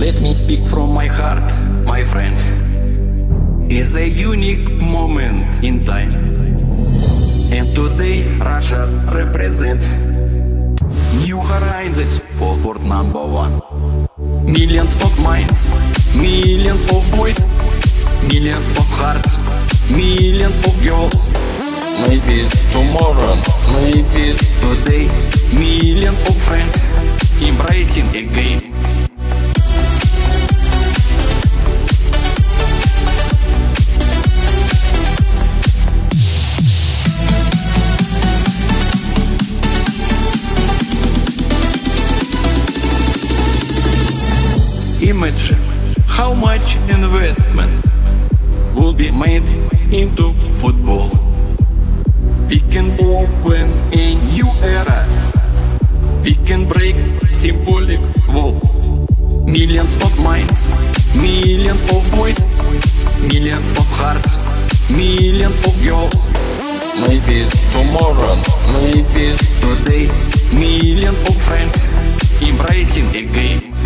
Let me speak from my heart, my friends. It's a unique moment in time. And today Russia represents new horizons for sport number one. Millions of minds, millions of boys, millions of hearts, millions of girls. Maybe tomorrow, maybe Today, millions of friends embracing a game. Imagine how much investment will be made into football. We can open a new era. We can break symbolic wall. Millions of minds, millions of boys, millions of hearts, millions of girls. maybe tomorrow, maybe Today, millions of friends embracing a game.